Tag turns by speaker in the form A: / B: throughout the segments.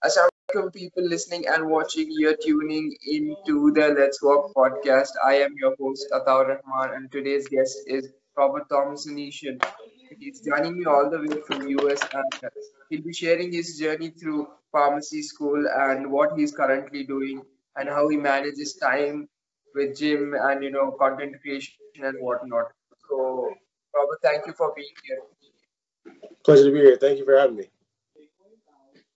A: Assalamualaikum people listening and watching. You're tuning into the Let's Walk podcast. I am your host Ataur Rahman and today's guest is Robert Thomason Ishan. He's joining me all the way from US and he'll be sharing his journey through pharmacy school and what he's currently doing and how he manages time with gym and you know content creation and whatnot. So Robert, thank you for being here.
B: Pleasure to be here. Thank you for having me.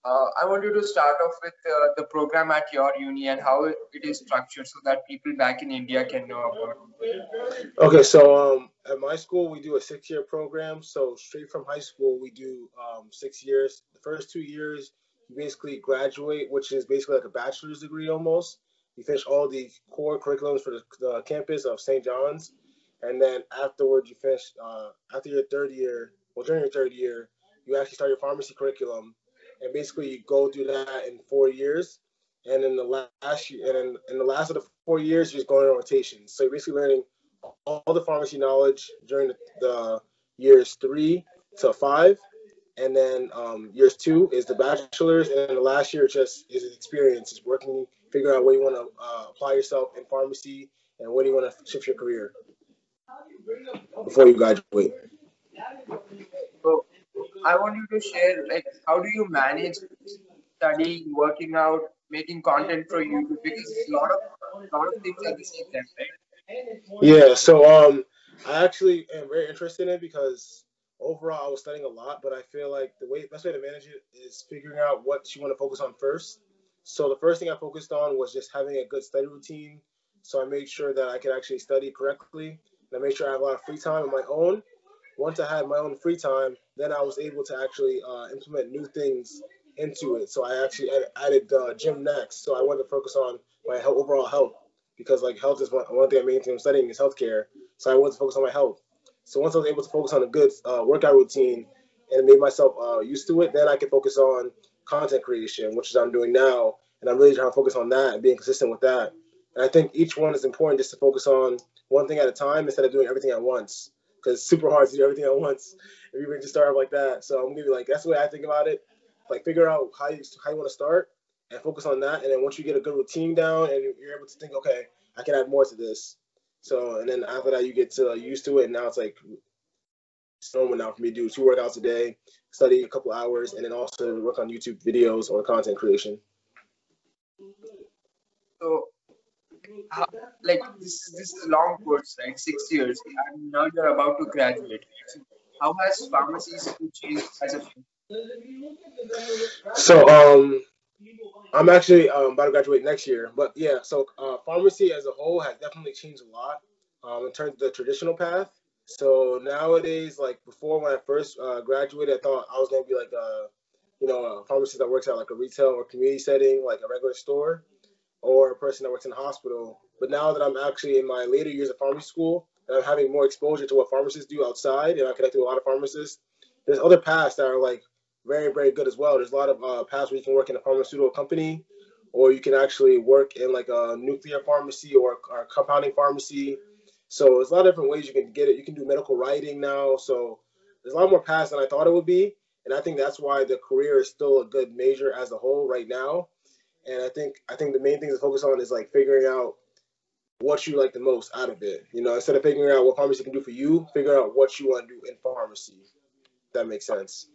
A: Uh, I want you to start off with uh, the program at your uni and how it is structured so that people back in India can know about it.
B: Okay, so um, at my school, we do a six year program. So, straight from high school, we do um, six years. The first two years, you basically graduate, which is basically like a bachelor's degree almost. You finish all the core curriculums for the, the campus of St. John's. And then afterwards, you finish, uh, after your third year, well, during your third year, you actually start your pharmacy curriculum and basically you go through that in four years. And in the last year, and in, in the last of the four years, you're just going on rotation. So you're basically learning all the pharmacy knowledge during the, the years three to five, and then um, years two is the bachelor's, and then the last year just is an experience, is working, figure out where you want to uh, apply yourself in pharmacy, and where do you want to shift your career before you graduate.
A: I want you to share like how do you manage studying, working out, making content for YouTube because a lot of a lot of things at the same right?
B: Yeah, so um, I actually am very interested in it because overall I was studying a lot, but I feel like the way best way to manage it is figuring out what you want to focus on first. So the first thing I focused on was just having a good study routine. So I made sure that I could actually study correctly. And I made sure I have a lot of free time on my own. Once I had my own free time, then I was able to actually uh, implement new things into it. So I actually added, uh, gym next. So I wanted to focus on my health, overall health because like health is one, one thing I'm mainly studying is healthcare. So I wanted to focus on my health. So once I was able to focus on a good uh, workout routine and made myself uh, used to it, then I could focus on content creation, which is I'm doing now. And I'm really trying to focus on that and being consistent with that. And I think each one is important just to focus on one thing at a time instead of doing everything at once. Because it's super hard to do everything at once if you just start like that. So I'm gonna be like, that's the way I think about it. Like figure out how you how you want to start and focus on that. And then once you get a good routine down and you're able to think, okay, I can add more to this. So and then after that, you get to uh, used to it. And now it's like it's normal now for me to do two workouts a day, study a couple hours, and then also work on YouTube videos or content creation.
A: So how, like this this is a long course, right? Six years, and now you're about to graduate. How has pharmacy school changed as a
B: So um, I'm actually um, about to graduate next year, but yeah. So uh, pharmacy as a whole has definitely changed a lot um, in terms of the traditional path. So nowadays, like before when I first uh, graduated, I thought I was gonna be like a, you know, a pharmacist that works at like a retail or community setting, like a regular store, or a person that works in a hospital. But now that I'm actually in my later years of pharmacy school, and I'm having more exposure to what pharmacists do outside, and I connect with a lot of pharmacists. There's other paths that are like very, very good as well. There's a lot of uh, paths where you can work in a pharmaceutical company, or you can actually work in like a nuclear pharmacy or, or a compounding pharmacy. So there's a lot of different ways you can get it. You can do medical writing now. So there's a lot more paths than I thought it would be. And I think that's why the career is still a good major as a whole right now. And I think I think the main thing to focus on is like figuring out what you like the most out of it. You know, instead of figuring out what pharmacy can do for you, figure out what you want to do in pharmacy. that makes sense.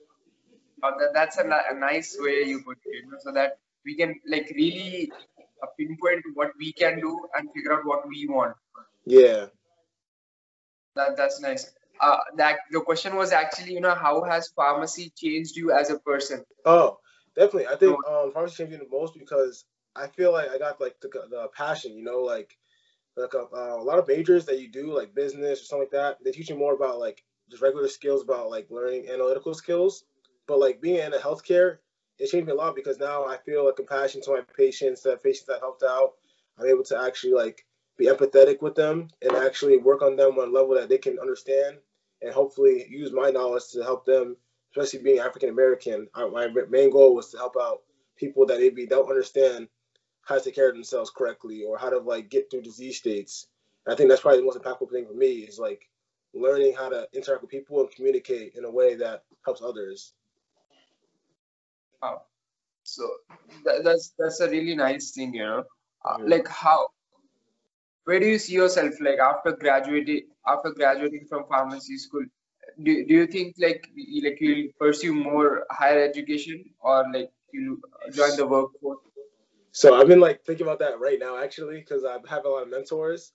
A: Uh, that, that's a, a nice way you put it, you know, so that we can like really uh, pinpoint what we can do and figure out what we want.
B: Yeah.
A: That that's nice. Uh, that the question was actually, you know, how has pharmacy changed you as a person?
B: Oh, definitely. I think um, pharmacy changed me the most because I feel like I got like the, the passion. You know, like like a, uh, a lot of majors that you do, like business or something like that, they teach you more about like just regular skills about like learning analytical skills. But like being in a healthcare, it changed me a lot because now I feel a compassion to my patients, that patients that helped out. I'm able to actually like be empathetic with them and actually work on them on a level that they can understand and hopefully use my knowledge to help them, especially being African American. My main goal was to help out people that maybe don't understand how to take care of themselves correctly or how to like get through disease states. And I think that's probably the most impactful thing for me is like learning how to interact with people and communicate in a way that helps others.
A: Wow. So that, that's that's a really nice thing, you know. Uh,
B: Mhm.
A: like how, where do you see yourself like after graduating after graduating from pharmacy school? Do, do you think like like you'll pursue more higher education or like you join the workforce?
B: So I've been like thinking about that right now actually because I have a lot of mentors.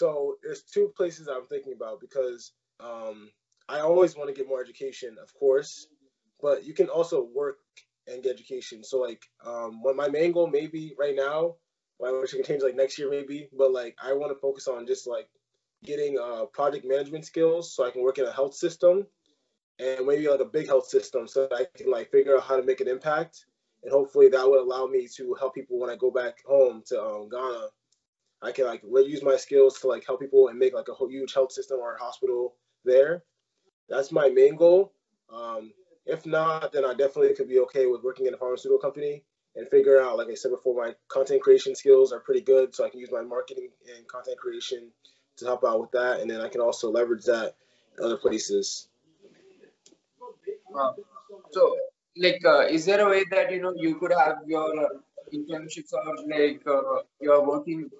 B: So there's two places I'm thinking about because um, I always want to get more education, of course, but you can also work and get education. So like um, what my main goal maybe right now, well, which can change like next year maybe, but like I want to focus on just like getting uh, project management skills so I can work in a health system and maybe like a big health system so I can like figure out how to make an impact and hopefully that would allow me to help people when I go back home to um, Ghana. I can like use my skills to like help people and make like a huge health system or hospital there. That's my main goal. Um, if not, then I definitely could be okay with working in a pharmaceutical company and figure out, like I said before, my content creation skills are pretty good, so I can use my marketing and content creation to help out with that, and then I can also leverage that in other places.
A: So like uh, is there a way that you know you could have your uh, internships or like uh, you're working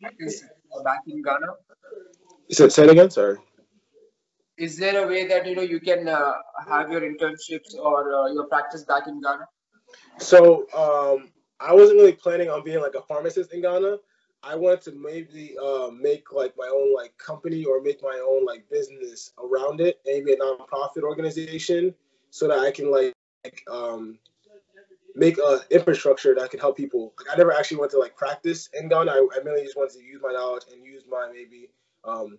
A: practice back in Ghana?
B: So, say it again. Sorry.
A: Is there a way that you know you can uh, have your internships or uh, your practice back in Ghana?
B: So um, I wasn't really planning on being like a pharmacist in Ghana. I wanted to maybe uh, make like my own like company or make my own like business around it, maybe a nonprofit organization, so that I can like um, make a infrastructure that can help people. Like I never actually went to like practice in Ghana. I, I mainly just wanted to use my knowledge and use my maybe um,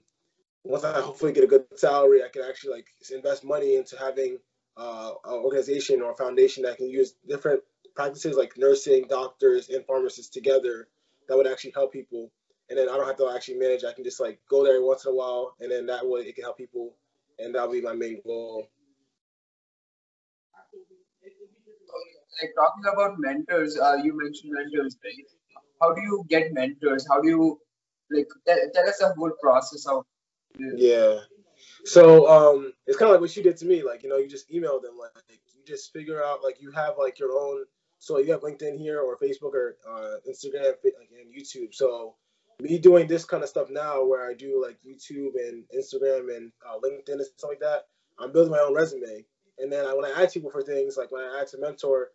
B: once I hopefully get a good salary, I can actually like invest money into having uh, an organization or a foundation that can use different practices like nursing, doctors, and pharmacists together that would actually help people. And then I don't have to actually manage. I can just like go there once in a while, and then that way it can help people, and that'll be my main goal.
A: Like talking about mentors, uh, you mentioned mentors, right? How do you get mentors? How do you like tell, tell us the whole process of
B: Yeah. So um, it's kind of like what you did to me. Like you know, you just email them. Like you just figure out like you have like your own. So you have LinkedIn here or Facebook or uh, Instagram and YouTube. So me doing this kind of stuff now, where I do like YouTube and Instagram and uh, LinkedIn and stuff like that, I'm building my own resume. And then I, when I ask people for things, like when I ask a mentor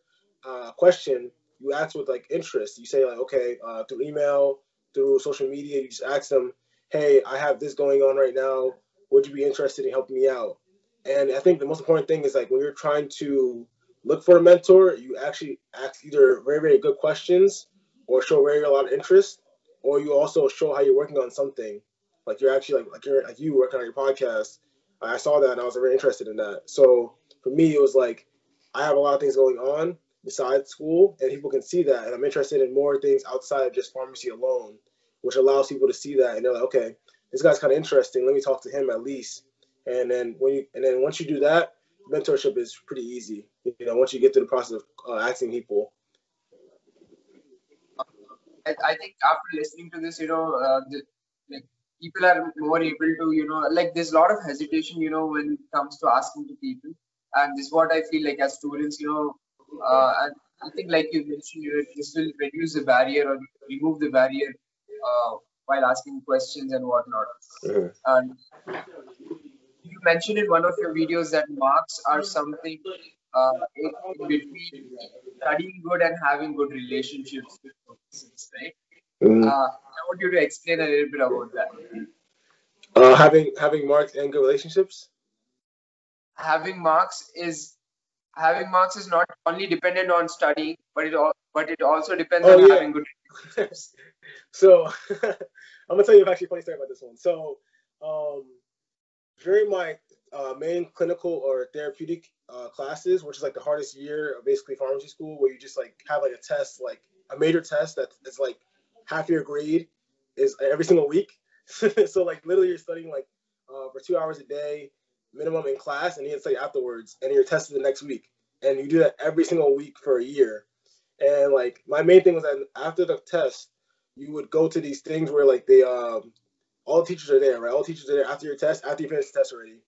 B: uh, a question, you ask with like interest. You say like, okay, uh, through email, through social media, you just ask them, hey, I have this going on right now. Would you be interested in helping me out? And I think the most important thing is like when you're trying to look for a mentor, you actually ask either very, very good questions or show very a lot of interest, or you also show how you're working on something. Like you're actually like like you're like you working on your podcast. I saw that and I was very interested in that. So for me, it was like I have a lot of things going on besides school, and people can see that, and I'm interested in more things outside of just pharmacy alone, which allows people to see that, and they're like, okay, this guy's kind of interesting. Let me talk to him at least. And then when you and then once you do that, mentorship is pretty easy. You know, once you get through the process of uh, asking people.
A: I, I think after listening to this, you know, uh, the, like people are more able to, you know, like there's a lot of hesitation, you know, when it comes to asking to people, and this is what I feel like as students, you know, uh, and I think like you mentioned, you know, this will reduce the barrier or remove the barrier uh, while asking questions and whatnot.
B: Mhm.
A: And mentioned in one of your videos that marks are something uh, in, in between studying good and having good relationships with persons, right?
B: Mhm.
A: Uh, I want you to explain a little bit about that.
B: Uh, having having marks and good relationships.
A: Having marks is having marks is not only dependent on studying, but it al- but it also depends
B: Oh,
A: on
B: yeah.
A: having good relationships.
B: so I'm gonna tell you actually a funny story about this one. So um, during my uh, main clinical or therapeutic uh, classes, which is like the hardest year of basically pharmacy school, where you just like have like a test, like a major test that that's like half your grade is every single week. so like literally you're studying like uh, for two hours a day minimum in class, and you study afterwards, and you're tested the next week, and you do that every single week for a year. And like my main thing was that after the test, you would go to these things where like they um all teachers are there, right? All teachers are there after your test, after you finish the test already.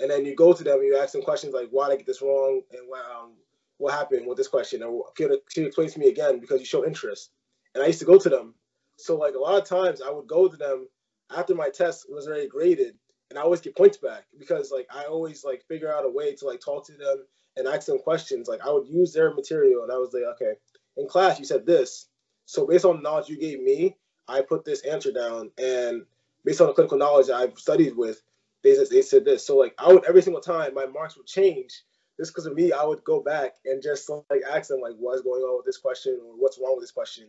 B: And then you go to them and you ask them questions like why did I get this wrong and why, um, what happened with this question, or can you explain to me again because you show interest. And I used to go to them. So like a lot of times I would go to them after my test was already graded, and I always get points back because like I always like figure out a way to like talk to them and ask them questions. Like I would use their material, and I was like, okay, in class you said this, so based on the knowledge you gave me, I put this answer down, and based on the clinical knowledge I've studied with, they they said this. So like I would every single time my marks would change. Just because of me, I would go back and just like ask them like what's going on with this question or what's wrong with this question.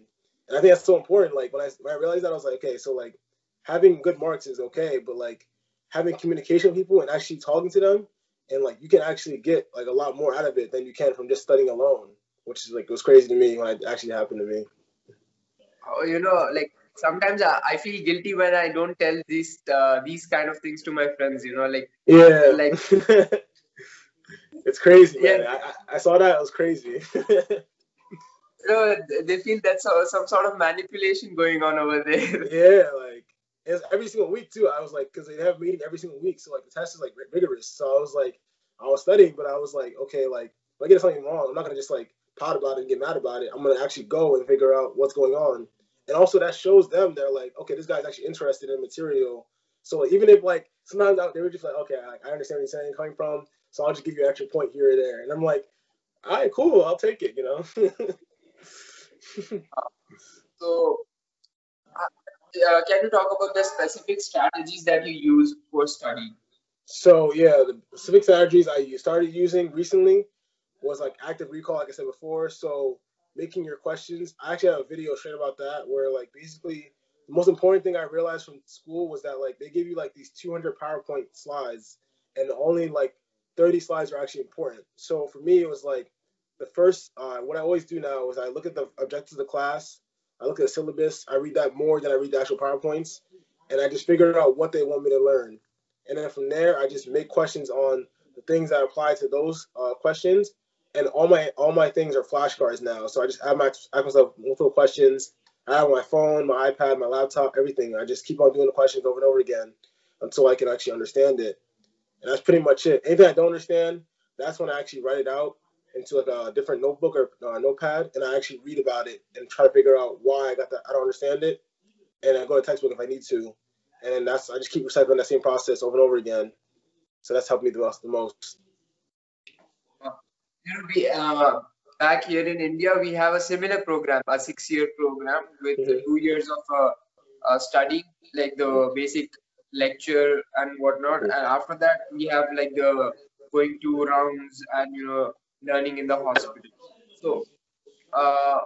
B: And I think that's so important. Like when I when I realized that, I was like, okay, so like having good marks is okay, but like having communication with people and actually talking to them and like you can actually get like a lot more out of it than you can from just studying alone, which is like was crazy to me when it actually happened to me.
A: Oh, you know, like sometimes I, I feel guilty when I don't tell these uh, these kind of things to my friends. You know, like
B: yeah,
A: like
B: it's crazy.
A: Yeah.
B: Man. I, I saw that. It was crazy.
A: know, they feel that's some some sort of manipulation going on over there.
B: yeah, like it's every single week too. I was like, because they have meeting every single week, so like the test is like rigorous. So I was like, I was studying, but I was like, okay, like if I get something wrong, I'm not gonna just like pout about it and get mad about it. I'm gonna actually go and figure out what's going on. And also that shows them they're like, okay, this guy's actually interested in material. So even if like sometimes they were just like, okay, I, I understand what you're saying coming from, so I'll just give you an extra point here or there. And I'm like, all right, cool, I'll take it, you know.
A: So, uh, can you talk about the specific strategies that you use for studying?
B: So yeah, the specific strategies I started using recently was like active recall, like I said before. So making your questions. I actually have a video straight about that where like basically the most important thing I realized from school was that like they give you like these 200 PowerPoint slides and only like 30 slides are actually important. So for me, it was like the first, uh, what I always do now is I look at the objectives of the class, I look at the syllabus, I read that more than I read the actual PowerPoints, and I just figure out what they want me to learn. And then from there, I just make questions on the things that apply to those uh, questions. And all my all my things are flashcards now. So I just add my ask myself multiple questions. I have my phone, my iPad, my laptop, everything. I just keep on doing the questions over and over again until I can actually understand it. And that's pretty much it. Anything I don't understand, that's when I actually write it out into like a different notebook or uh, notepad, and I actually read about it and try to figure out why I got that. I don't understand it, and I go to textbook if I need to, and that's I just keep recycling that same process over and over again. So that's helped me the most. The most.
A: You know, we, uh, back here in India, we have a similar program, a six-year program with
B: Mhm.
A: two years of uh, uh, studying, like the basic lecture and whatnot. And after that, we have like the going to rounds and you know learning in the hospital. So, uh,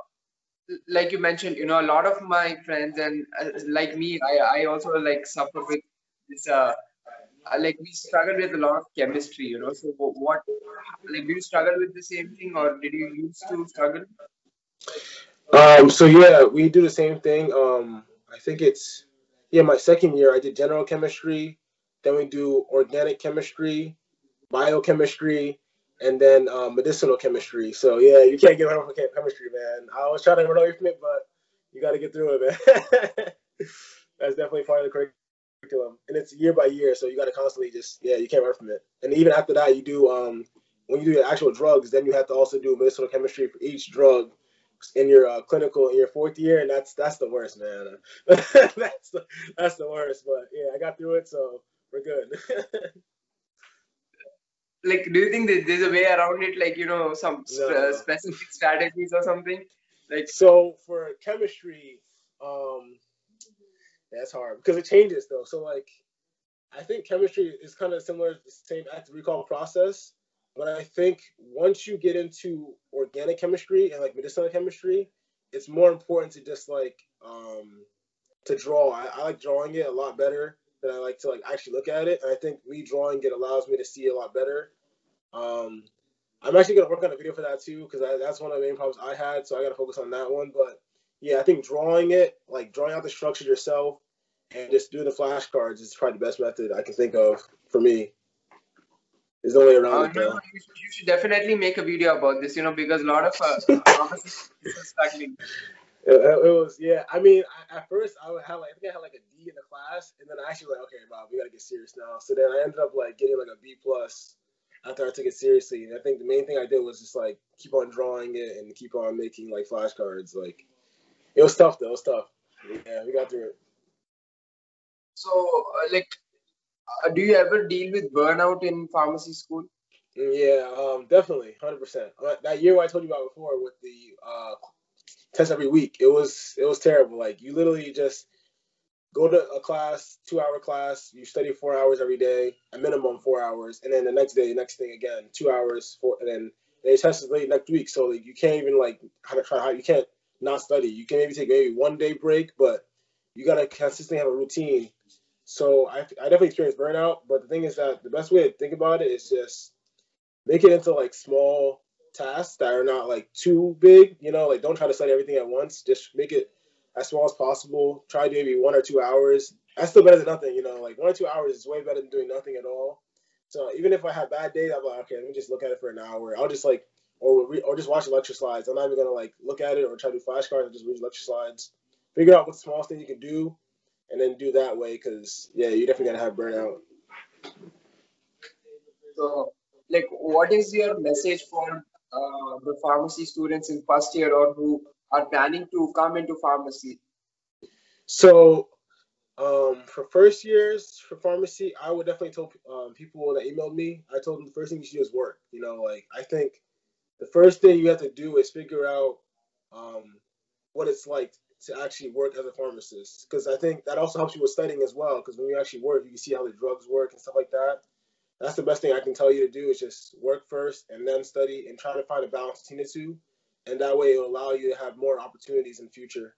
A: like you mentioned, you know, a lot of my friends and uh, like me, I, I also like suffer with this. Uh, uh, like we struggle with a lot of chemistry, you know. So what, like, do you struggle with the same thing, or did you used to struggle?
B: Um. So yeah, we do the same thing. Um. I think it's yeah. My second year, I did general chemistry. Then we do organic chemistry, biochemistry, and then um, medicinal chemistry. So yeah, you can't get away from chemistry, man. I was trying to run away from it, but you got to get through it, man. That's definitely part of the curriculum, and it's year by year, so you got to constantly just yeah, you can't run from it. And even after that, you do um when you do your actual drugs, then you have to also do medicinal chemistry for each drug in your uh, clinical in your fourth year, and that's that's the worst, man. that's the, that's the worst. But yeah, I got through it, so we're good.
A: Like, do you think that there's a way around it, like you know, some
B: No.
A: specific strategies or something? Like,
B: so for chemistry, um, that's hard because it changes though. So like, I think chemistry is kind of similar to the same active recall process, but I think once you get into organic chemistry and like medicinal chemistry, it's more important to just like um, to draw. I, I like drawing it a lot better than I like to like actually look at it. And I think me drawing it allows me to see a lot better. Um, I'm actually gonna work on a video for that too because that's one of the main problems I had. So I gotta focus on that one. But yeah, I think drawing it, like drawing out the structure yourself, and just doing the flashcards is probably the best method I can think of for me. Is the way
A: uh,
B: around it
A: no, you, should- you should definitely make a video about this, you know, because a lot of uh, struggling.
B: It, it was yeah. I mean, I, at first I would have like I think I had like a D in the class, and then I actually was like okay, Bob, we gotta get serious now. So then I ended up like getting like a B plus after I took it seriously. And I think the main thing I did was just like keep on drawing it and keep on making like flashcards. Like it was tough though. It was tough. Yeah, we got through it.
A: So, uh, like, uh, do you ever deal with burnout in pharmacy school?
B: Yeah, um, definitely, hundred percent. Uh, that year I told you about before with the uh, test every week, it was it was terrible. Like you literally just go to a class, two hour class, you study four hours every day, a minimum four hours, and then the next day, next thing again, two hours, four, and then they test is late next week, so like you can't even like how to try how you can't not study. You can maybe take maybe one day break, but you gotta consistently have a routine. So I, I definitely experienced burnout, but the thing is that the best way to think about it is just make it into like small tasks that are not like too big. You know, like don't try to study everything at once. Just make it as small as possible. Try maybe one or two hours. That's still better than nothing. You know, like one or two hours is way better than doing nothing at all. So even if I have bad days, I'm like, okay, let me just look at it for an hour. I'll just like, or re- or just watch the lecture slides. I'm not even gonna like look at it or try to do flashcards. I just read lecture slides. Figure out what the smallest thing you can do, and then do that way. Cause yeah, you're definitely gotta have burnout.
A: So, like, what is your message for uh, the pharmacy students in first year or who are planning to come into pharmacy?
B: So um, for first years for pharmacy, I would definitely tell um, people that emailed me. I told them the first thing you should do is work. You know, like I think the first thing you have to do is figure out um, what it's like to actually work as a pharmacist, because I think that also helps you with studying as well. Because when you actually work, you can see how the drugs work and stuff like that. That's the best thing I can tell you to do is just work first and then study and try to find a balance between the two, and that way it will allow you to have more opportunities in future.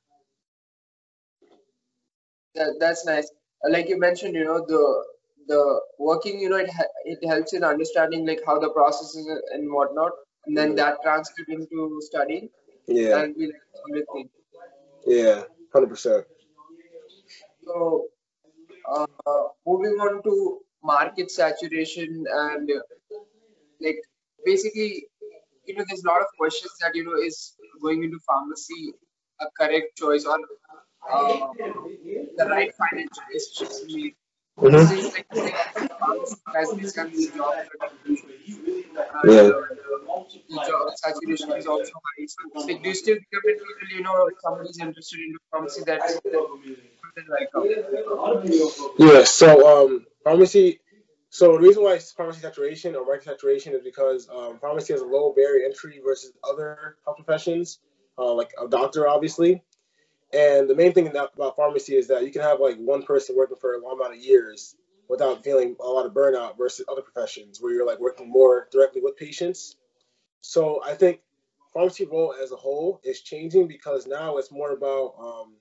A: That, that's nice. Like you mentioned, you know, the the working, you know, it it helps in understanding like how the process is and whatnot, and then mm-hmm. that translates into studying.
B: Yeah,
A: That'll be like a solid thing.
B: Yeah, hundred percent.
A: So, uh, moving on to market saturation and like basically, you know, there's a lot of questions that you know is going into pharmacy a correct choice or uh, the right financial decision.
B: Mm-hmm. Yeah.
A: do you still recommend people, you know, somebody's interested in pharmacy that's like
B: Yeah, so um, pharmacy. So the reason why it's pharmacy saturation or market saturation is because um, pharmacy has a low barrier entry versus other health professions, uh, like a doctor, obviously. And the main thing about pharmacy is that you can have like one person working for a long amount of years without feeling a lot of burnout versus other professions where you're like working more directly with patients. So I think pharmacy role as a whole is changing because now it's more about um,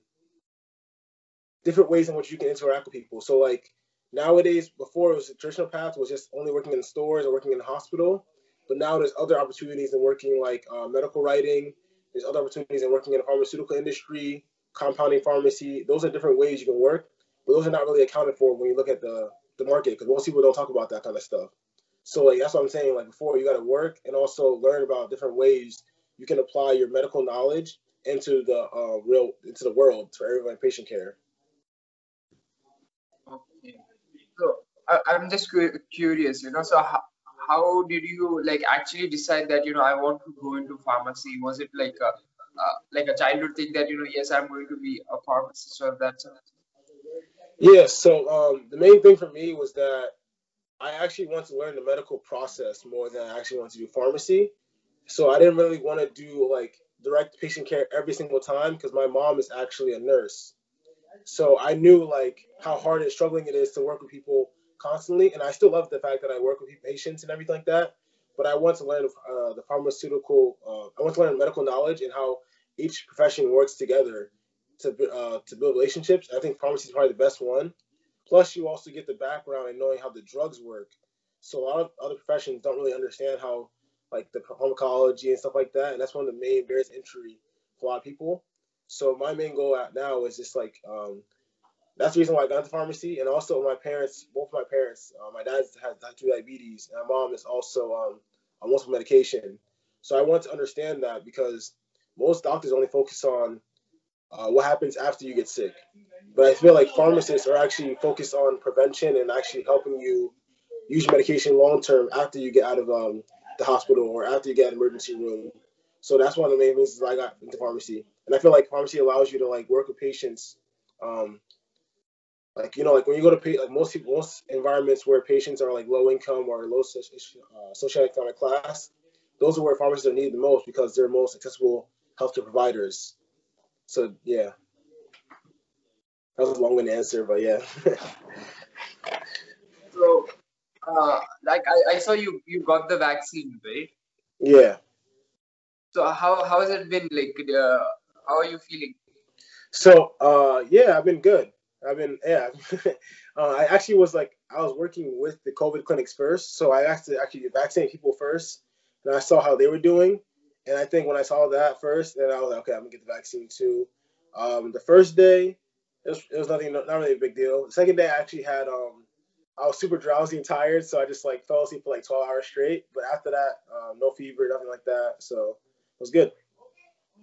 B: different ways in which you can interact with people. So like nowadays, before it was the traditional path was just only working in stores or working in the hospital, but now there's other opportunities in working like uh, medical writing. There's other opportunities in working in the pharmaceutical industry, compounding pharmacy. Those are different ways you can work, but those are not really accounted for when you look at the the market because most people don't talk about that kind of stuff. So like that's what I'm saying. Like before, you got to work and also learn about different ways you can apply your medical knowledge into the uh, real into the world for everyone patient care.
A: Okay. So I, I'm just cu- curious, you know, so how, how did you like actually decide that, you know, I want to go into pharmacy? Was it like a uh, like a childhood thing that, you know, yes, I'm going to be a pharmacist or that sort of
B: Yeah, so um, the main thing for me was that I actually want to learn the medical process more than I actually want to do pharmacy. So I didn't really want to do like direct patient care every single time because my mom is actually a nurse. So I knew like how hard and struggling it is to work with people constantly, and I still love the fact that I work with patients and everything like that. But I want to learn uh, the pharmaceutical. Uh, I want to learn medical knowledge and how each profession works together to uh, to build relationships. I think pharmacy is probably the best one. Plus, you also get the background and knowing how the drugs work. So a lot of other professions don't really understand how like the pharmacology and stuff like that, and that's one of the main barriers entry for a lot of people. So my main goal out now is just like um, that's the reason why I got into pharmacy, and also my parents, both my parents, uh, my dad has type two diabetes, and my mom is also um, on multiple medication. So I want to understand that because most doctors only focus on uh, what happens after you get sick, but I feel like pharmacists are actually focused on prevention and actually helping you use medication long term after you get out of um, the hospital or after you get an emergency room. So that's one of the main reasons I got into pharmacy. And I feel like pharmacy allows you to like work with patients. Um, like you know, like when you go to pay, like most people, most environments where patients are like low income or low uh, socioeconomic class, those are where pharmacists are needed the most because they're most accessible healthcare providers. So yeah, that was a long-winded answer, but yeah.
A: so, uh, like I, I saw you you got the vaccine, right?
B: Yeah.
A: So how how has it been? Like, uh, how are you feeling?
B: So uh, yeah, I've been good. I've been yeah. uh, I actually was like I was working with the COVID clinics first, so I asked to actually vaccinate people first, and I saw how they were doing, and I think when I saw that first, then I was like, okay, I'm gonna get the vaccine too. Um, the first day, it was, it was nothing, not really a big deal. The second day, I actually had um, I was super drowsy and tired, so I just like fell asleep for like 12 hours straight. But after that, um, no fever, nothing like that, so it was good.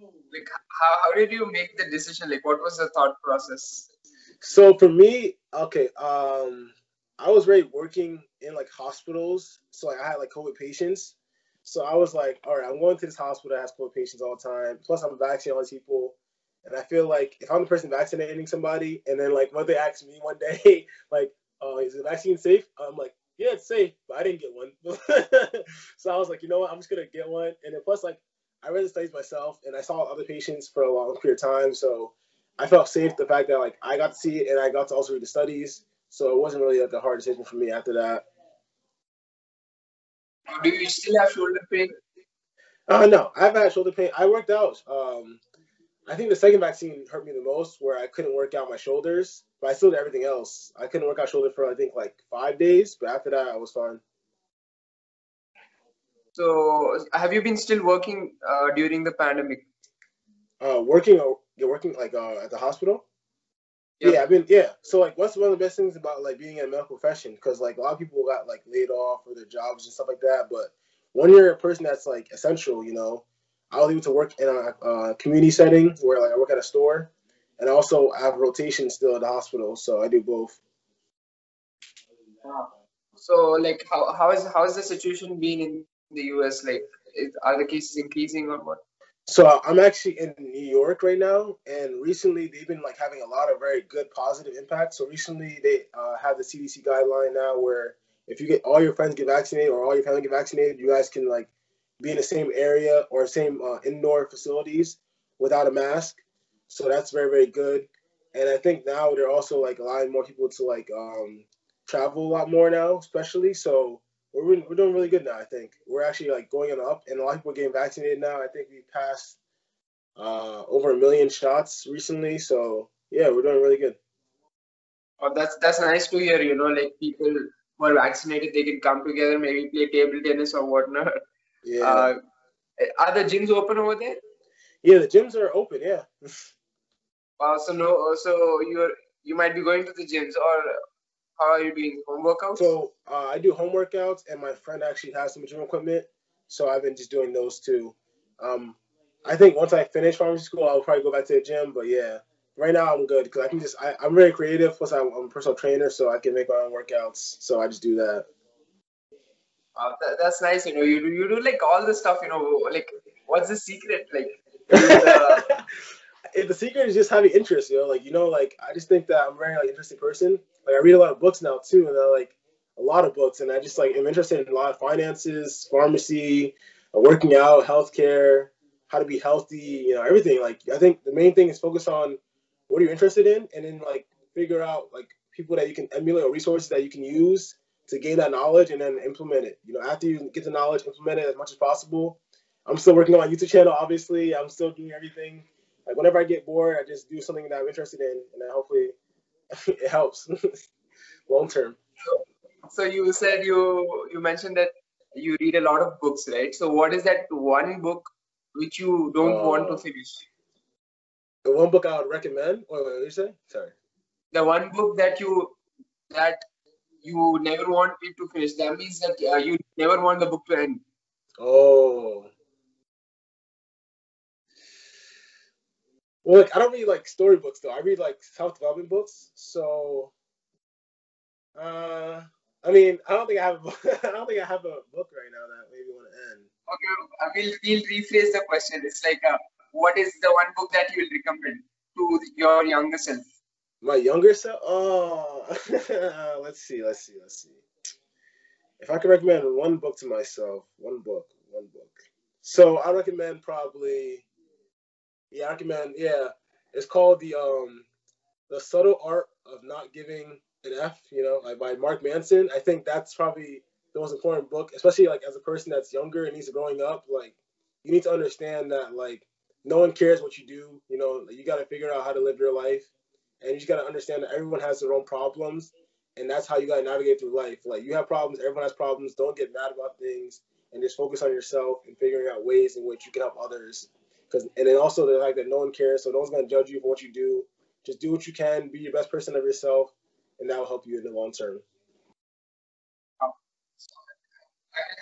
A: Like, how, how did you make the decision? Like, what was the thought process?
B: So for me, okay, um, I was already working in like hospitals, so like, I had like COVID patients. So I was like, all right, I'm going to this hospital that has COVID patients all the time. Plus, I'm vaccinating all these people. And I feel like if I'm the person vaccinating somebody, and then like what they ask me one day, like, oh, is the vaccine safe? I'm like, yeah, it's safe, but I didn't get one. so I was like, you know what, I'm just gonna get one. And then plus, like, I read the studies myself, and I saw other patients for a long period of time, so I felt safe the fact that like I got to see it, and I got to also read the studies. So it wasn't really like a hard decision for me after that.
A: Do you still have shoulder pain?
B: Uh, no, I've had shoulder pain. I worked out. Um, I think the second vaccine hurt me the most, where I couldn't work out my shoulders, but I still did everything else. I couldn't work out shoulder for I think like five days, but after that, I was fine.
A: So, have you been still working uh, during the pandemic?
B: Uh, working, uh, you're working like uh, at the hospital. Yep. Yeah, I've been yeah. So like, what's one of the best things about like being in a medical profession? Because like a lot of people got like laid off for their jobs and stuff like that. But when you're a person that's like essential, you know, I was able to work in a, a community setting where like I work at a store, and also I have rotation still at the hospital, so I do both.
A: Wow. So like, how how is how is the situation been in the U.S. Like, is, are the cases increasing or what?
B: So I'm actually in New York right now, and recently they've been like having a lot of very good positive impact. So recently they uh, have the CDC guideline now where if you get all your friends get vaccinated or all your family get vaccinated, you guys can like be in the same area or same uh, indoor facilities without a mask. So that's very very good. And I think now they're also like allowing more people to like um, travel a lot more now, especially. So we're we're doing really good now. I think we're actually like going up, and a lot of people are getting vaccinated now. I think we passed uh, over a million shots recently. So yeah, we're doing really good.
A: Oh, that's that's nice to hear. You know, like people who are vaccinated, they can come together, maybe play table tennis or whatnot. Yeah. Uh, are the gyms open over there?
B: Yeah, the gyms are open. Yeah.
A: wow. So no. So you're you might be going to the gyms, or how are you doing home workouts?
B: So uh, I do home workouts, and my friend actually has some gym equipment, so I've been just doing those too. Um, I think once I finish pharmacy school, I'll probably go back to the gym. But yeah, right now I'm good because I can just I, am very creative. Plus I'm, I'm, a personal trainer, so I can make my own workouts. So I just do that.
A: Uh, that, that's nice. You know, you do you do like all the stuff. You know, like what's the secret? Like. the,
B: the secret is just having interest, you know. Like you know, like I just think that I'm a very like interesting person, like I read a lot of books now too, and I like a lot of books, and I just like am interested in a lot of finances, pharmacy, uh, working out, healthcare, how to be healthy, you know, everything. Like I think the main thing is focus on what are you interested in, and then like figure out like people that you can emulate or resources that you can use to gain that knowledge and then implement it. You know, after you get the knowledge, implement it as much as possible. I'm still working on my YouTube channel, obviously. I'm still doing everything. Like whenever I get bored, I just do something that I'm interested in, and then hopefully it helps long term.
A: So you said you you mentioned that you read a lot of books, right? So what is that one book which you don't uh, want to finish?
B: The one book I would recommend. Wait, wait, what did you say? Sorry.
A: The one book that you that you never want it to finish. That means that uh, you never want the book to end.
B: Oh. Well, like I don't read like storybooks though. I read like self development books. So, uh, I mean, I don't think I have. I don't think I have a book right now that maybe want to end.
A: Okay, uh, we'll we'll rephrase the question. It's like, uh, what is the one book that you will recommend to your younger self?
B: My younger self. Oh, let's see. Let's see. Let's see. If I could recommend one book to myself, one book, one book. So I recommend probably. Yeah, I. Yeah, it's called the um, the subtle art of not giving an F. You know, like by Mark Manson. I think that's probably the most important book, especially like as a person that's younger and he's growing up. Like, you need to understand that like no one cares what you do. You know, you got to figure out how to live your life, and you just got to understand that everyone has their own problems, and that's how you got to navigate through life. Like, you have problems, everyone has problems. Don't get mad about things, and just focus on yourself and figuring out ways in which you can help others. Because, and then also the fact that no one cares, so no one's gonna judge you for what you do. Just do what you can, be your best person of yourself, and that will help you in the long term.
A: I will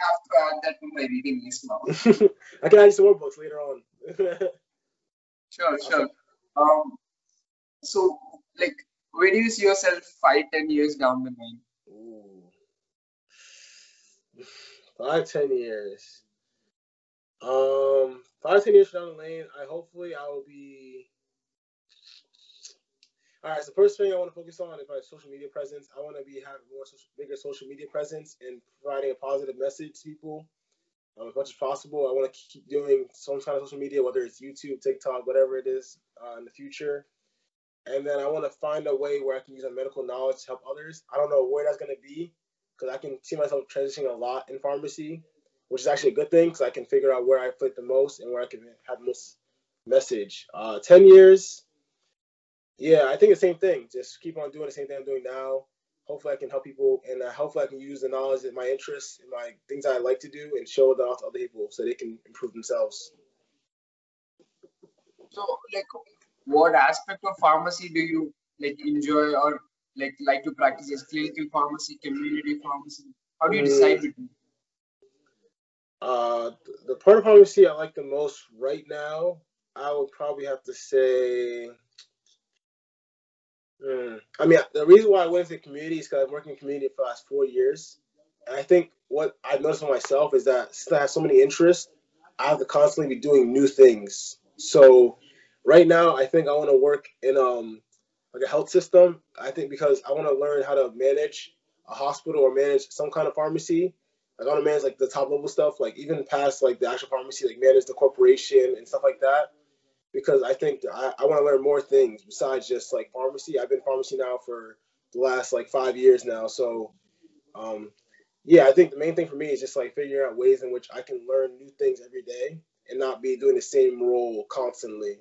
A: have to add that to my reading list now.
B: I can add some more books later on.
A: Sure, sure. Um, so like, where do you see yourself five, ten years down the line?
B: Ooh. Five, ten years. Um, five, ten years down the lane, I hopefully I will be. All right. So first thing I want to focus on is my social media presence. I want to be having more social, bigger social media presence and providing a positive message to people um, as much as possible. I want to keep doing some kind of social media, whether it's YouTube, TikTok, whatever it is, uh, in the future. And then I want to find a way where I can use my medical knowledge to help others. I don't know where that's going to be because I can see myself transitioning a lot in pharmacy, which is actually a good thing because I can figure out where I fit the most and where I can have the most message. Uh, 10 years, yeah, I think the same thing. Just keep on doing the same thing I'm doing now. Hopefully, I can help people, and uh, hopefully, I can use the knowledge and my interests and my things I like to do and show it off to other people so they can improve themselves.
A: So like, what aspect of pharmacy do you like enjoy or like like to practice Is clinical pharmacy, community pharmacy? How do you decide between?
B: Uh, the part of pharmacy I like the most right now, I would probably have to say. Hmm, I mean, the reason why I went into community is because I've worked in community for the last four years, and I think what I've noticed for myself is that since I have so many interests, I have to constantly be doing new things. So, right now, I think I want to work in um like a health system. I think because I want to learn how to manage a hospital or manage some kind of pharmacy. Like want to manage like the top level stuff, like even past like the actual pharmacy, like manage the corporation and stuff like that. Because I think I, I want to learn more things besides just like pharmacy. I've been pharmacy now for the last like five years now. So um yeah, I think the main thing for me is just like figuring out ways in which I can learn new things every day and not be doing the same role constantly.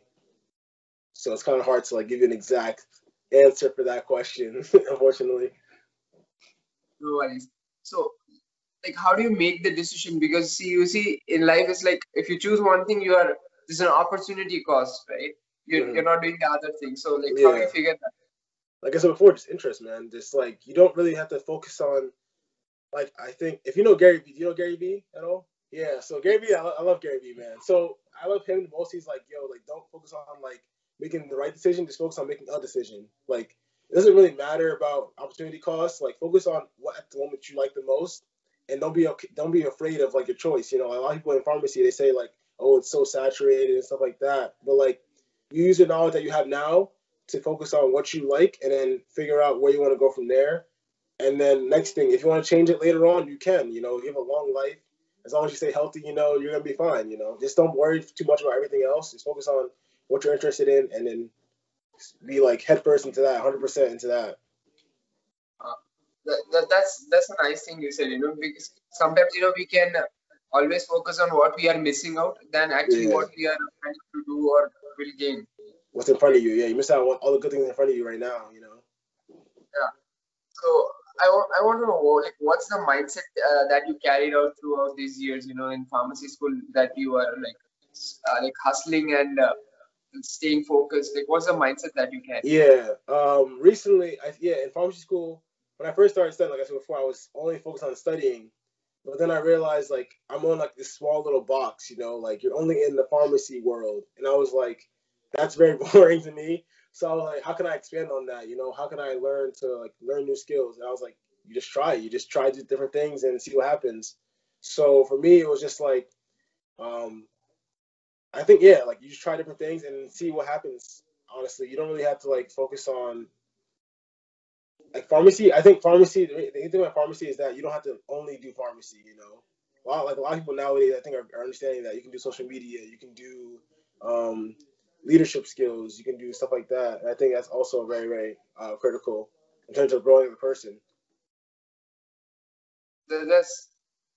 B: So it's kind of hard to like give you an exact answer for that question, unfortunately.
A: No worries. So like, how do you make the decision? Because see, you see, in life it's like if you choose one thing, you are there's an opportunity cost, right? You're
B: Mhm.
A: you're not doing the other thing. So like, how do you figure that?
B: Like I said before, just interest, man. Just like you don't really have to focus on like I think if you know Gary Vee, do you know Gary Vee at all? Yeah, so Gary Vee, I, lo- I love Gary Vee, man. So I love him the most. He's like, yo, like don't focus on like making the right decision, just focus on making a decision. Like it doesn't really matter about opportunity costs. Like focus on what at the moment you like the most, and don't be okay, don't be afraid of like your choice. You know, a lot of people in pharmacy they say like, oh, it's so saturated and stuff like that. But like you use the knowledge that you have now to focus on what you like, and then figure out where you want to go from there. And then next thing, if you want to change it later on, you can. You know, you have a long life. As long as you stay healthy, you know, you're gonna be fine. You know, just don't worry too much about everything else. Just focus on what you're interested in, and then be like head first into that, 100% into that.
A: That, that that's that's a nice thing you said. You know, because sometimes you know we can always focus on what we are missing out than actually
B: Yeah.
A: what we are trying to do or will gain.
B: What's in front of you? Yeah, you miss out on all the good things in front of you right now. You know.
A: Yeah so I I want to know like what's the mindset uh, that you carried out throughout these years, you know, in pharmacy school that you are like uh, like hustling and uh, staying focused. Like what's the mindset that you carry?
B: Yeah. Um. Recently, I yeah, in pharmacy school, when I first started studying, like I said before, I was only focused on studying. But then I realized like I'm on like this small little box, you know, like you're only in the pharmacy world, and I was like, that's very boring to me. So I was like, how can I expand on that? You know, how can I learn to like learn new skills? And I was like, you just try. You just try different things and see what happens. So for me, it was just like, um, I think yeah, like you just try different things and see what happens. Honestly, you don't really have to like focus on like pharmacy. I think pharmacy. The thing about pharmacy is that you don't have to only do pharmacy. You know, a lot like a lot of people nowadays, I think are, are understanding that you can do social media, you can do um, leadership skills, you can do stuff like that. And I think that's also very very uh, critical in terms of growing a person.
A: That's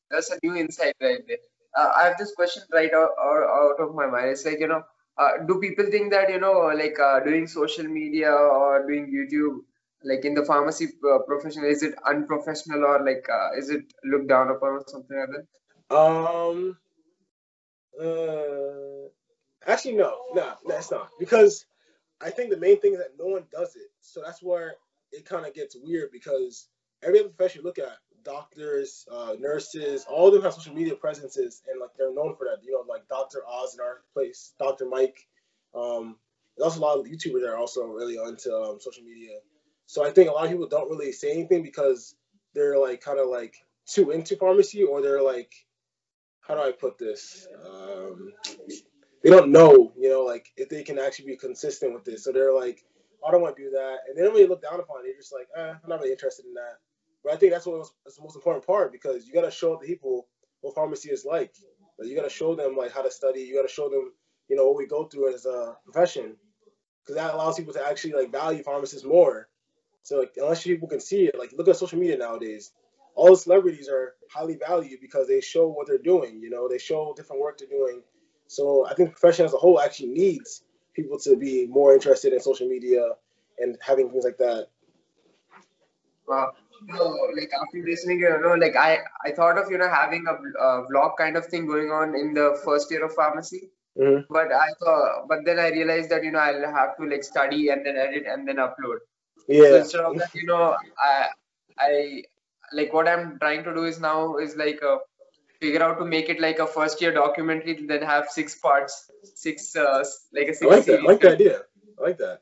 A: that's a new insight right there. Uh, I have this question right out, out, of my mind. It's like you know, uh, do people think that you know, like uh, doing social media or doing YouTube, like in the pharmacy uh, profession, is it unprofessional or like uh, is it looked down upon or something like that?
B: Um. Uh, actually, no, no, that's not because I think the main thing is that no one does it. So that's where it kind of gets weird because every other profession you look at, doctors, uh, nurses, all of them have social media presences, and like they're known for that. You know, like Dr. Oz in our place, Dr. Mike. Um, there's also a lot of YouTubers that are also really onto um, social media. So I think a lot of people don't really say anything because they're like kind of like too into pharmacy, or they're like, how do I put this? Um, they don't know, you know, like if they can actually be consistent with this. So they're like, I don't want to do that, and they don't really look down upon it. They're just like, eh, I'm not really interested in that. But I think that's what was, that's the most important part because you got to show the people what pharmacy is like. like you got to show them like how to study. You got to show them, you know, what we go through as a profession, because that allows people to actually like value pharmacists more. So like, unless people can see it, like look at social media nowadays. All the celebrities are highly valued because they show what they're doing. You know, they show different work they're doing. So I think the profession as a whole actually needs people to be more interested in social media and having things like that.
A: Wow no, like after listening, you know, like I, I thought of you know having a, a vlog kind of thing going on in the first year of pharmacy.
B: Mm-hmm.
A: But I thought, but then I realized that you know I'll have to like study and then edit and then upload.
B: Yeah.
A: So instead of that, you know, I, I like what I'm trying to do is now is like a, uh, figure out to make it like a first year documentary, then have six parts, six uh, like a six.
B: I like that. I like the idea. I like that.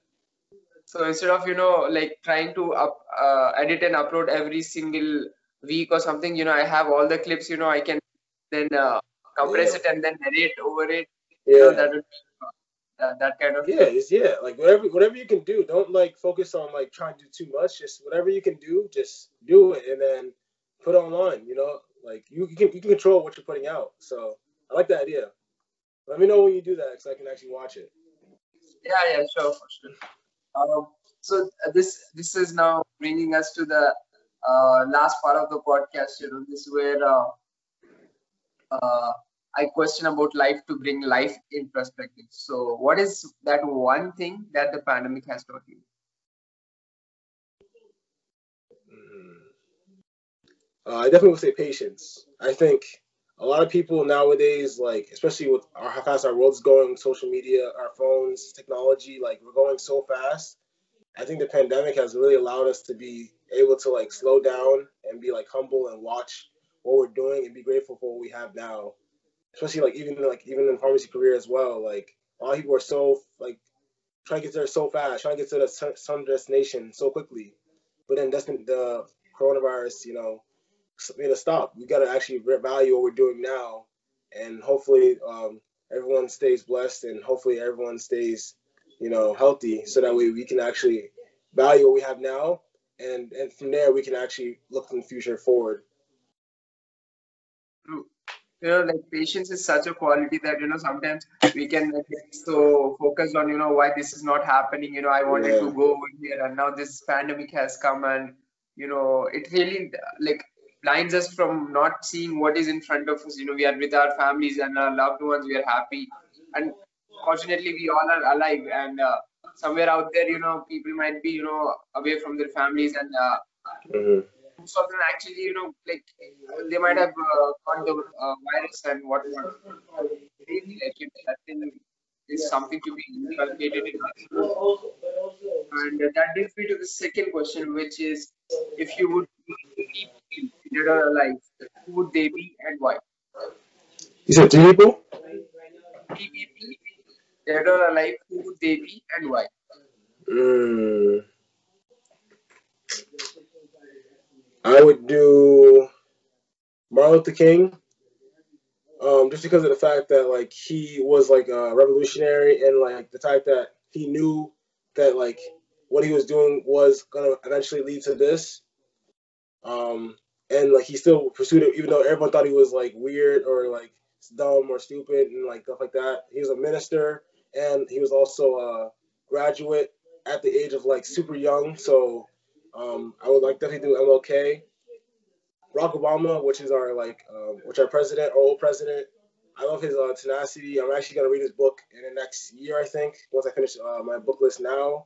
A: So instead of you know like trying to up, uh, edit and upload every single week or something, you know, I have all the clips. You know, I can then uh, compress yeah. it and then edit over it.
B: Yeah.
A: You know, that would uh, that kind of
B: yeah, it's, yeah. Like whatever whatever you can do, don't like focus on like trying to do too much. Just whatever you can do, just do it and then put online. You know, like you, you can you can control what you're putting out. So I like that idea. Let me know when you do that so I can actually watch it.
A: Yeah, yeah, sure, for sure. Um, so uh, this this is now bringing us to the uh, last part of the podcast. You know, this is where uh, uh, I question about life to bring life in perspective. So, what is that one thing that the pandemic has taught you?
B: Uh, I definitely would say patience. I think a lot of people nowadays, like especially with our, how fast our world's going, social media, our phones, technology, like we're going so fast. I think the pandemic has really allowed us to be able to like slow down and be like humble and watch what we're doing and be grateful for what we have now. Especially like even like even in pharmacy career as well. Like a lot of people are so like trying to get there so fast, trying to get to the some destination so quickly. But then that's the coronavirus, you know, you know, stop. We got to actually value what we're doing now, and hopefully um, everyone stays blessed, and hopefully everyone stays, you know, healthy, so that way we can actually value what we have now, and and from there we can actually look in the future forward.
A: You know, like patience is such a quality that you know sometimes we can get so focused on you know why this is not happening. You know, I wanted yeah. to go over here, and now this pandemic has come, and you know, it really like blinds us from not seeing what is in front of us. You know, we are with our families and our loved ones. We are happy, and fortunately, we all are alive. And uh, somewhere out there, you know, people might be, you know, away from their families, and uh,
B: mm-hmm.
A: Most of them actually, you know, like they might have uh, got the uh, virus and whatnot. Really, like you know, that thing is something to be inculcated in us. And that brings me to the second question, which is, if you would keep dead or alive, who would they be and why?
B: You said three people?
A: Three people, dead or alive, who would they be and why?
B: Mm. I would do Martin Luther King. Um, just because of the fact that like he was like a revolutionary and like the type that he knew that like what he was doing was gonna eventually lead to this. Um, and like he still pursued it even though everyone thought he was like weird or like dumb or stupid and like stuff like that. He was a minister and he was also a graduate at the age of like super young. So um, I would like definitely do MLK. Barack Obama, which is our like, um, which our president, our old president. I love his uh, tenacity. I'm actually gonna read his book in the next year, I think, once I finish uh, my book list now.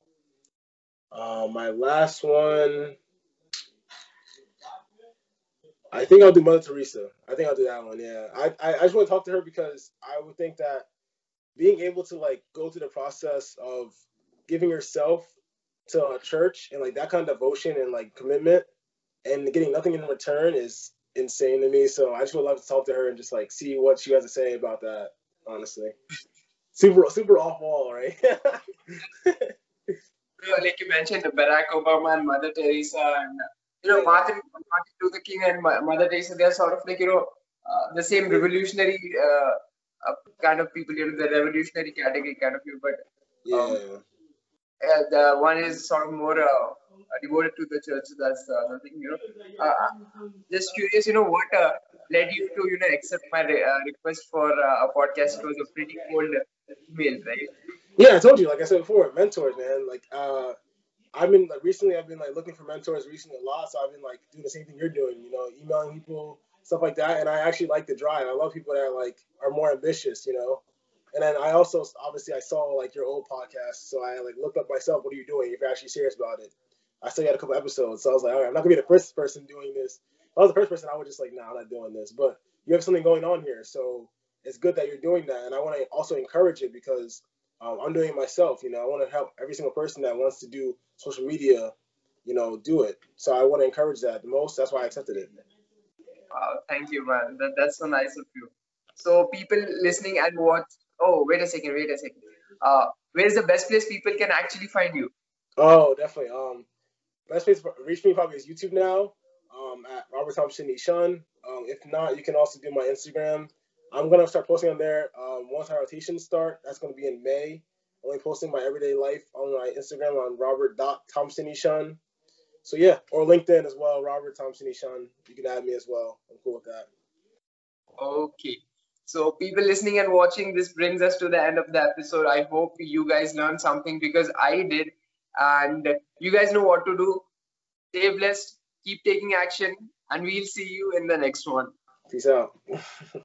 B: Uh, my last one, I think I'll do Mother Teresa. I think I'll do that one. Yeah, I I, I just want to talk to her because I would think that being able to like go through the process of giving yourself to a church and like that kind of devotion and like commitment and getting nothing in return is insane to me. So I just would love to talk to her and just like see what she has to say about that. Honestly, super super off wall, right?
A: like you mentioned, Barack Obama and Mother Teresa, and you know Martin Martin Luther King and Mother Teresa. They're sort of like you know uh, the same revolutionary uh, uh, kind of people. You know, the revolutionary category kind of people, but. Um, yeah. Uh, the one is sort of more uh, devoted to the church. That's the other thing, you know. Uh, just curious, you know, what uh, led you to, you know, accept my re- uh, request for uh, a podcast? It was a pretty cold email, right?
B: Yeah, I told you, like I said before, mentors, man. Like, uh, I've been like recently, I've been like looking for mentors recently a lot. So I've been like doing the same thing you're doing, you know, emailing people, stuff like that. And I actually like the drive. I love people that are like are more ambitious, you know. And then I also obviously I saw like your old podcast, so I like looked up myself. What are you doing? If you're actually serious about it, I you had a couple episodes, so I was like, all right, I'm not gonna be the first person doing this. If I was the first person, I would just like, nah, I'm not doing this. But you have something going on here, so it's good that you're doing that, and I want to also encourage it because um, I'm doing it myself. You know, I want to help every single person that wants to do social media, you know, do it. So I want to encourage that the most. That's why I accepted it.
A: Wow, thank you, man. That, that's so nice of you. So people listening and watch. Oh, wait a second. Wait a second. Uh, where's the best place people can actually find you?
B: Oh, definitely. Um, best place to reach me probably is YouTube now. Um, at Robert Thompson Ishun. Um, if not, you can also do my Instagram. I'm gonna start posting on there um, once our rotations start. That's gonna be in May. Only posting my everyday life on my Instagram on Robert Thompson Ishun. So yeah, or LinkedIn as well, Robert Thompson Ishun. You can add me as well. I'm cool with that.
A: Okay. So, people listening and watching, this brings us to the end of the episode. I hope you guys learned something because I did. And you guys know what to do. Stay blessed, keep taking action, and we'll see you in the next one.
B: Peace out.